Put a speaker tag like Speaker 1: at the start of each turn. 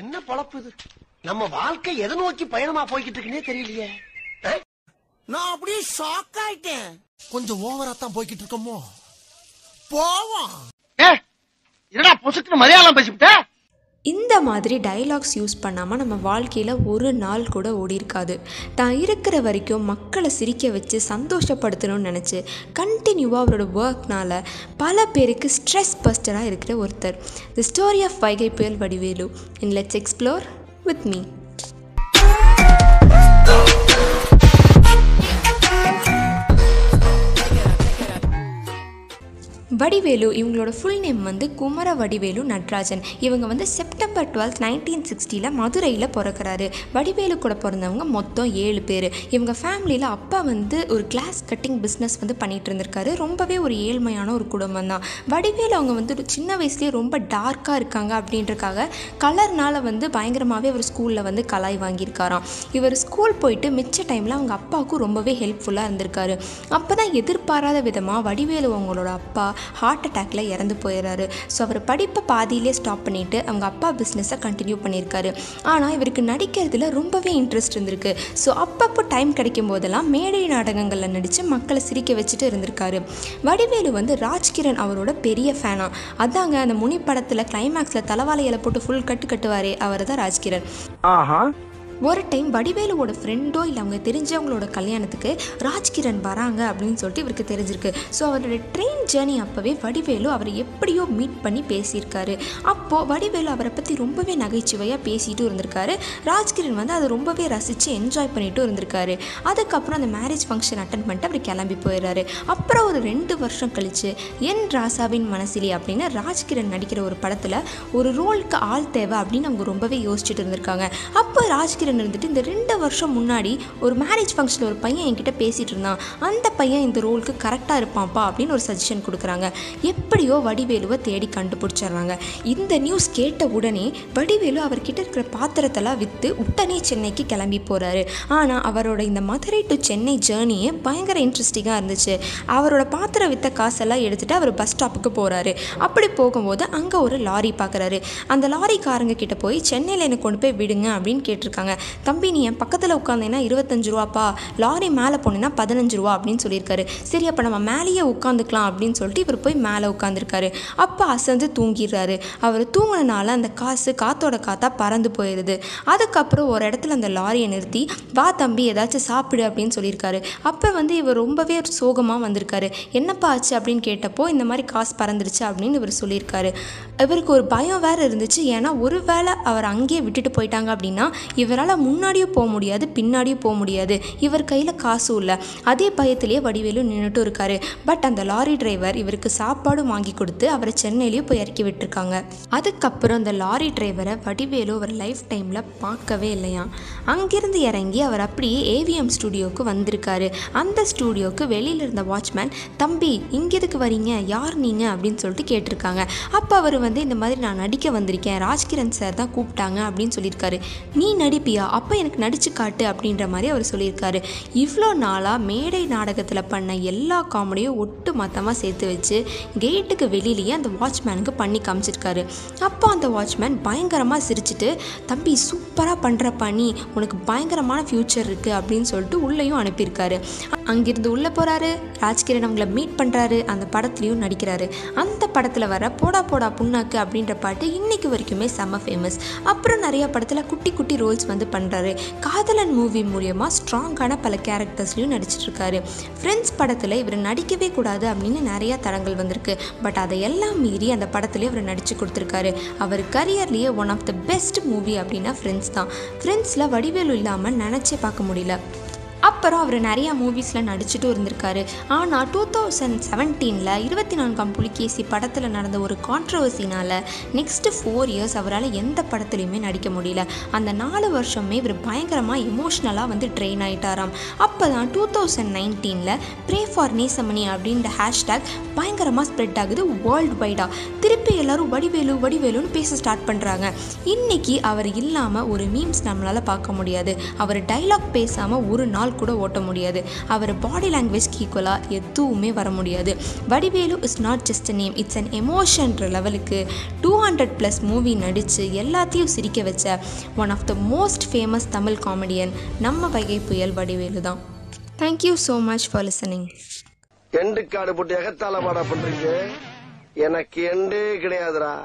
Speaker 1: என்ன பொழப்பு இது? நம்ம வாழ்க்கை எதை நோக்கி பயணமா போய்கிட்டு இருக்குன்னே தெரியலையே?
Speaker 2: நான் அப்படியே ஷாக் ஆயிட்டேன். கொஞ்சம் ஓவரா தான் போய்கிட்டு இருக்கோமோ போவோம்
Speaker 1: என்னடா பொசுக்கு மலையாளம் பேசிவிட்ட?
Speaker 3: இந்த மாதிரி டைலாக்ஸ் யூஸ் பண்ணாமல் நம்ம வாழ்க்கையில் ஒரு நாள் கூட ஓடி இருக்காது தான் இருக்கிற வரைக்கும் மக்களை சிரிக்க வச்சு சந்தோஷப்படுத்தணும்னு நினச்சி கண்டினியூவாக அவரோட ஒர்க்னால் பல பேருக்கு ஸ்ட்ரெஸ் பஸ்டராக இருக்கிற ஒருத்தர். தி story of Vaigai Puyal Vadivelu. In let's explore with me Vadivelu இவங்களோட ஃபுல் நேம் வந்து குமர வடிவேலு நட்ராஜன். இவங்க வந்து செப்டம்பர் டுவெல்த் நைன்டீன் சிக்ஸ்டியில் மதுரையில் பிறக்கிறாரு. வடிவேலு கூட பிறந்தவங்க மொத்தம் ஏழு பேர். இவங்க ஃபேமிலியில் அப்பா வந்து ஒரு கிளாஸ் கட்டிங் பிஸ்னஸ் வந்து பண்ணிட்டு இருந்திருக்காரு. ரொம்பவே ஒரு ஏழ்மையான ஒரு குடும்பம் தான். வடிவேலு அவங்க வந்து ஒரு சின்ன வயசுலேயே ரொம்ப டார்க்காக இருக்காங்க அப்படின்றக்காக கலர்னால் வந்து பயங்கரமாகவே அவர் ஸ்கூலில் வந்து கலாய் வாங்கியிருக்காராம். இவர் ஸ்கூல் போயிட்டு மிச்ச டைமில் அவங்க அப்பாவுக்கும் ரொம்பவே ஹெல்ப்ஃபுல்லாக இருந்திருக்காரு. அப்போ தான் எதிர்பாராத விதமாக வடிவேலு அவங்களோட அப்பா ஹார்ட் அட்டாக்ல இறந்து போயிடுறாரு. ஸோ அவர் படிப்பை பாதியிலே ஸ்டாப் பண்ணிட்டு அவங்க அப்பா பிஸ்னஸை கண்டினியூ பண்ணியிருக்காரு. ஆனால் இவருக்கு நடிக்கிறதுல ரொம்பவே இன்ட்ரெஸ்ட் இருந்திருக்கு. ஸோ அப்பப்போ டைம் கிடைக்கும் போதெல்லாம் மேடை நாடகங்களில் நடித்து மக்களை சிரிக்க வச்சுட்டு இருந்திருக்காரு. வடிவேலு வந்து ராஜ்கிரண் அவரோட பெரிய ஃபேனா அதாங்க அந்த முனி படத்தில் கிளைமேக்ஸில் தலைவாலையில போட்டு ஃபுல் கட்டு கட்டுவாரே அவர் தான் ராஜ்கிரண் ஒரு டைம் வடிவேலுவோட ஃப்ரெண்டோ இல்லை அவங்க தெரிஞ்சவங்களோட கல்யாணத்துக்கு ராஜ்கிரண் வராங்க அப்படின்னு சொல்லிட்டு இவருக்கு தெரிஞ்சிருக்கு. ஸோ அவரோட ட்ரெயின் ஜேர்னி அப்போவே வடிவேலு அவரை எப்படியோ மீட் பண்ணி பேசியிருக்காரு. அப்போது வடிவேலு அவரை பற்றி ரொம்பவே நகைச்சுவையாக பேசிகிட்டும் இருந்திருக்காரு. ராஜ்கிரண் வந்து அதை ரொம்பவே ரசித்து என்ஜாய் பண்ணிட்டு இருந்திருக்காரு. அதுக்கப்புறம் அந்த மேரேஜ் ஃபங்க்ஷன் அட்டன் பண்ணிட்டு அவர் கிளம்பி போயிடுறாரு அப்புறம் ஒரு ரெண்டு வருஷம் கழிச்சு என் ராசாவின் மனசிலே அப்படின்னு ராஜ்கிரண் நடிக்கிற ஒரு படத்தில் ஒரு ரோலுக்கு ஆள் தேவை அப்படின்னு அவங்க ரொம்பவே யோசிச்சுட்டு இருந்திருக்காங்க. அப்போ ராஜ்கிரண் இருந்துட்டு இந்த ரெண்டு வருஷம் முன்னாடி ஒரு மேரேஜ் ஃபங்க்ஷனில் ஒரு பையன் என்கிட்ட பேசிகிட்டு இருந்தான். அந்த பையன் இந்த ரோலுக்கு கரெக்டாக இருப்பான்ப்பா அப்படின்னு ஒரு சஜஷன் கொடுக்குறாங்க. எப்படியோ வடிவேலுவை தேடி கண்டுபிடிச்சிடுறாங்க. இந்த நியூஸ் கேட்ட உடனே வடிவேலு அவர்கிட்ட இருக்கிற பாத்திரத்தெல்லாம் விற்று உடனே சென்னைக்கு கிளம்பி போகிறாரு ஆனால் அவரோட இந்த மதுரை டு சென்னை ஜேர்னியே பயங்கர இன்ட்ரெஸ்டிங்காக இருந்துச்சு. அவரோட பாத்திரம் விற்ற காசெல்லாம் எடுத்துகிட்டு அவர் பஸ் ஸ்டாப்புக்கு போகிறாரு அப்படி போகும்போது அங்கே ஒரு லாரி பார்க்குறாரு அந்த லாரிக்காரங்க கிட்ட போய் சென்னையில் என்னை கொண்டு போய் விடுங்க அப்படின்னு கேட்டிருக்காங்க. தம்பி நீ என் பக்கத்தில் உட்காந்தேன்னா இருபத்தஞ்சு ரூபாப்பா. லாரி மேலே போனேன்னா பதினஞ்சு ரூபா அப்படின்னு சொல்லியிருக்காரு. சரி அப்போ நம்ம மேலேயே உட்காந்துக்கலாம் அப்படின்னு சொல்லிட்டு இவர் போய் மேலே உட்காந்துருக்காரு. அப்போ அசந்து தூங்கிடுறாரு. அவர் தூங்கினால அந்த காசு காத்தோட காத்தா பறந்து போயிடுது அதுக்கப்புறம் ஒரு இடத்துல அந்த லாரியை நிறுத்தி வா தம்பி ஏதாச்சும் சாப்பிடு அப்படின்னு சொல்லியிருக்காரு. அப்போ வந்து இவர் ரொம்பவே சோகமாக வந்திருக்காரு. என்னப்பா ஆச்சு? அப்படின்னு கேட்டப்போ இந்த மாதிரி காசு பறந்துருச்சு அப்படின்னு இவர் சொல்லியிருக்காரு. இவருக்கு ஒரு பயம் வேறு இருந்துச்சு. ஏன்னா ஒருவேளை அவர் அங்கேயே விட்டுட்டு போயிட்டாங்க அப்படின்னா இவரால் முன்னாடியும் போக முடியாது பின்னாடியும் போக முடியாது. இவர் கையில் காசும் இல்லை. அதே பயத்திலேயே வடிவேலு நின்றுட்டு இருக்காரு. பட் அந்த லாரி டிரைவர் இவருக்கு சாப்பாடும் வாங்கி கொடுத்து அவரை சென்னையிலேயே போய் இறக்கி விட்டுருக்காங்க. அதுக்கப்புறம் அந்த லாரி டிரைவரை வடிவேலு அவர் லைஃப் டைமில் பார்க்கவே இல்லையா? அங்கிருந்து இறங்கி அவர் அப்படியே ஏவிஎம் ஸ்டுடியோவுக்கு வந்திருக்காரு. அந்த ஸ்டுடியோவுக்கு வெளியில் இருந்த வாட்ச்மேன் தம்பி இங்கே எதுக்கு வரீங்க? யார் நீங்கள் அப்படின்னு சொல்லிட்டு கேட்டிருக்காங்க. அப்போ அவர் வந்து இந்த மாதிரி நான் நடிக்க வந்திருக்கேன். ராஜ்கிரண் சார் தான் கூப்பிட்டாங்க. அப்படின்னு சொல்லியிருக்காரு. நீ நடிப்பியா அப்போ எனக்கு நடிச்சு காட்டு அப்படின்ற மாதிரி அவர் சொல்லியிருக்காரு. இவ்வளோ நாளாக மேடை நாடகத்தில் பண்ண எல்லா காமெடியும் ஒட்டு மொத்தமாக சேர்த்து வச்சு கேட்டுக்கு வெளியிலேயே அந்த வாட்ச்மேனுக்கு பண்ணி காமிச்சிருக்காரு. அப்போ அந்த வாட்ச்மேன் பயங்கரமாக சிரிச்சுட்டு தம்பி சூப்பராக பண்ணுற பணி உனக்கு பயங்கரமான ஃப்யூச்சர் இருக்குது அப்படின்னு சொல்லிட்டு உள்ளேயும் அனுப்பியிருக்காரு. அங்கிருந்து உள்ளே போகிறாரு ராஜ்கிரண் அவங்கள மீட் பண்ணுறாரு அந்த படத்துலையும் நடிக்கிறாரு. அந்த படத்தில் வர போடா போடா புண்ணாக்கு அப்படின்ற பாட்டு இன்றைக்கு வரைக்குமே செம்ம ஃபேமஸ் அப்புறம் நிறையா படத்தில் குட்டி குட்டி ரோல்ஸ் வந்து பண்ணுறாரு காதலன் மூவி மூலியமாக ஸ்ட்ராங்கான பல கேரக்டர்ஸ்லையும் நடிச்சிட்ருக்காரு ஃப்ரெண்ட்ஸ் படத்தில் இவர் நடிக்கவே கூடாது அப்படின்னு நிறையா தடங்கள் வந்திருக்கு. பட் அதையெல்லாம் மீறி அந்த படத்துலேயே இவர் நடித்து கொடுத்துருக்காரு. அவர் கரியர்லேயே one of the best movie அப்படின்னா ஃப்ரெண்ட்ஸ் தான். ஃப்ரெண்ட்ஸில் வடிவேலு இல்லாமல் நினச்சே பார்க்க முடியல. அப்புறம் அவர் நிறையா மூவிஸில் நடிச்சுட்டும் இருந்திருக்காரு. ஆனால் டூ தௌசண்ட் செவன்டீனில் இருபத்தி நான்காம் புலிகேசி படத்தில் நடந்த ஒரு கான்ட்ரவர்சினால் நெக்ஸ்ட்டு ஃபோர் இயர்ஸ் அவரால் எந்த படத்துலையுமே நடிக்க முடியல. அந்த நாலு வருஷமே இவர் பயங்கரமாக எமோஷ்னலாக வந்து ட்ரெயின் ஆகிட்டாராம் அப்போ தான் டூ தௌசண்ட் நைன்டீனில் ப்ரே ஃபார் நேசமணி அப்படின்ற ஹேஷ்டேக் பயங்கரமாக ஸ்ப்ரெட் ஆகுது வேர்ல்டு வைடாக திருப்பி எல்லாரும் வடிவேலு வடிவேலுன்னு பேச ஸ்டார்ட் பண்ணுறாங்க இன்றைக்கி அவர் இல்லாமல் ஒரு மீம்ஸ் நம்மளால் பார்க்க முடியாது. அவர் டைலாக் பேசாமல் ஒரு நாள் கூட ஓட்ட முடியாது. அவர் பாடி லாங்குவேஜ்க்கு ஈக்குவலாக எதுவுமே வர முடியாது. Vadivelu is not just a name it's an எமோஷன்ற லெவலுக்கு டூ ஹண்ட்ரட் ப்ளஸ் மூவி நடித்து எல்லாத்தையும் சிரிக்க வச்ச one of the most famous Tamil comedian நம்ம வகை புயல் வடிவேலு தான். Thank you so much for listening
Speaker 1: end காடு போட்டு எகத்தால பாடா பண்றீங்க? எனக்கு எண்டே கிடையாதுடா.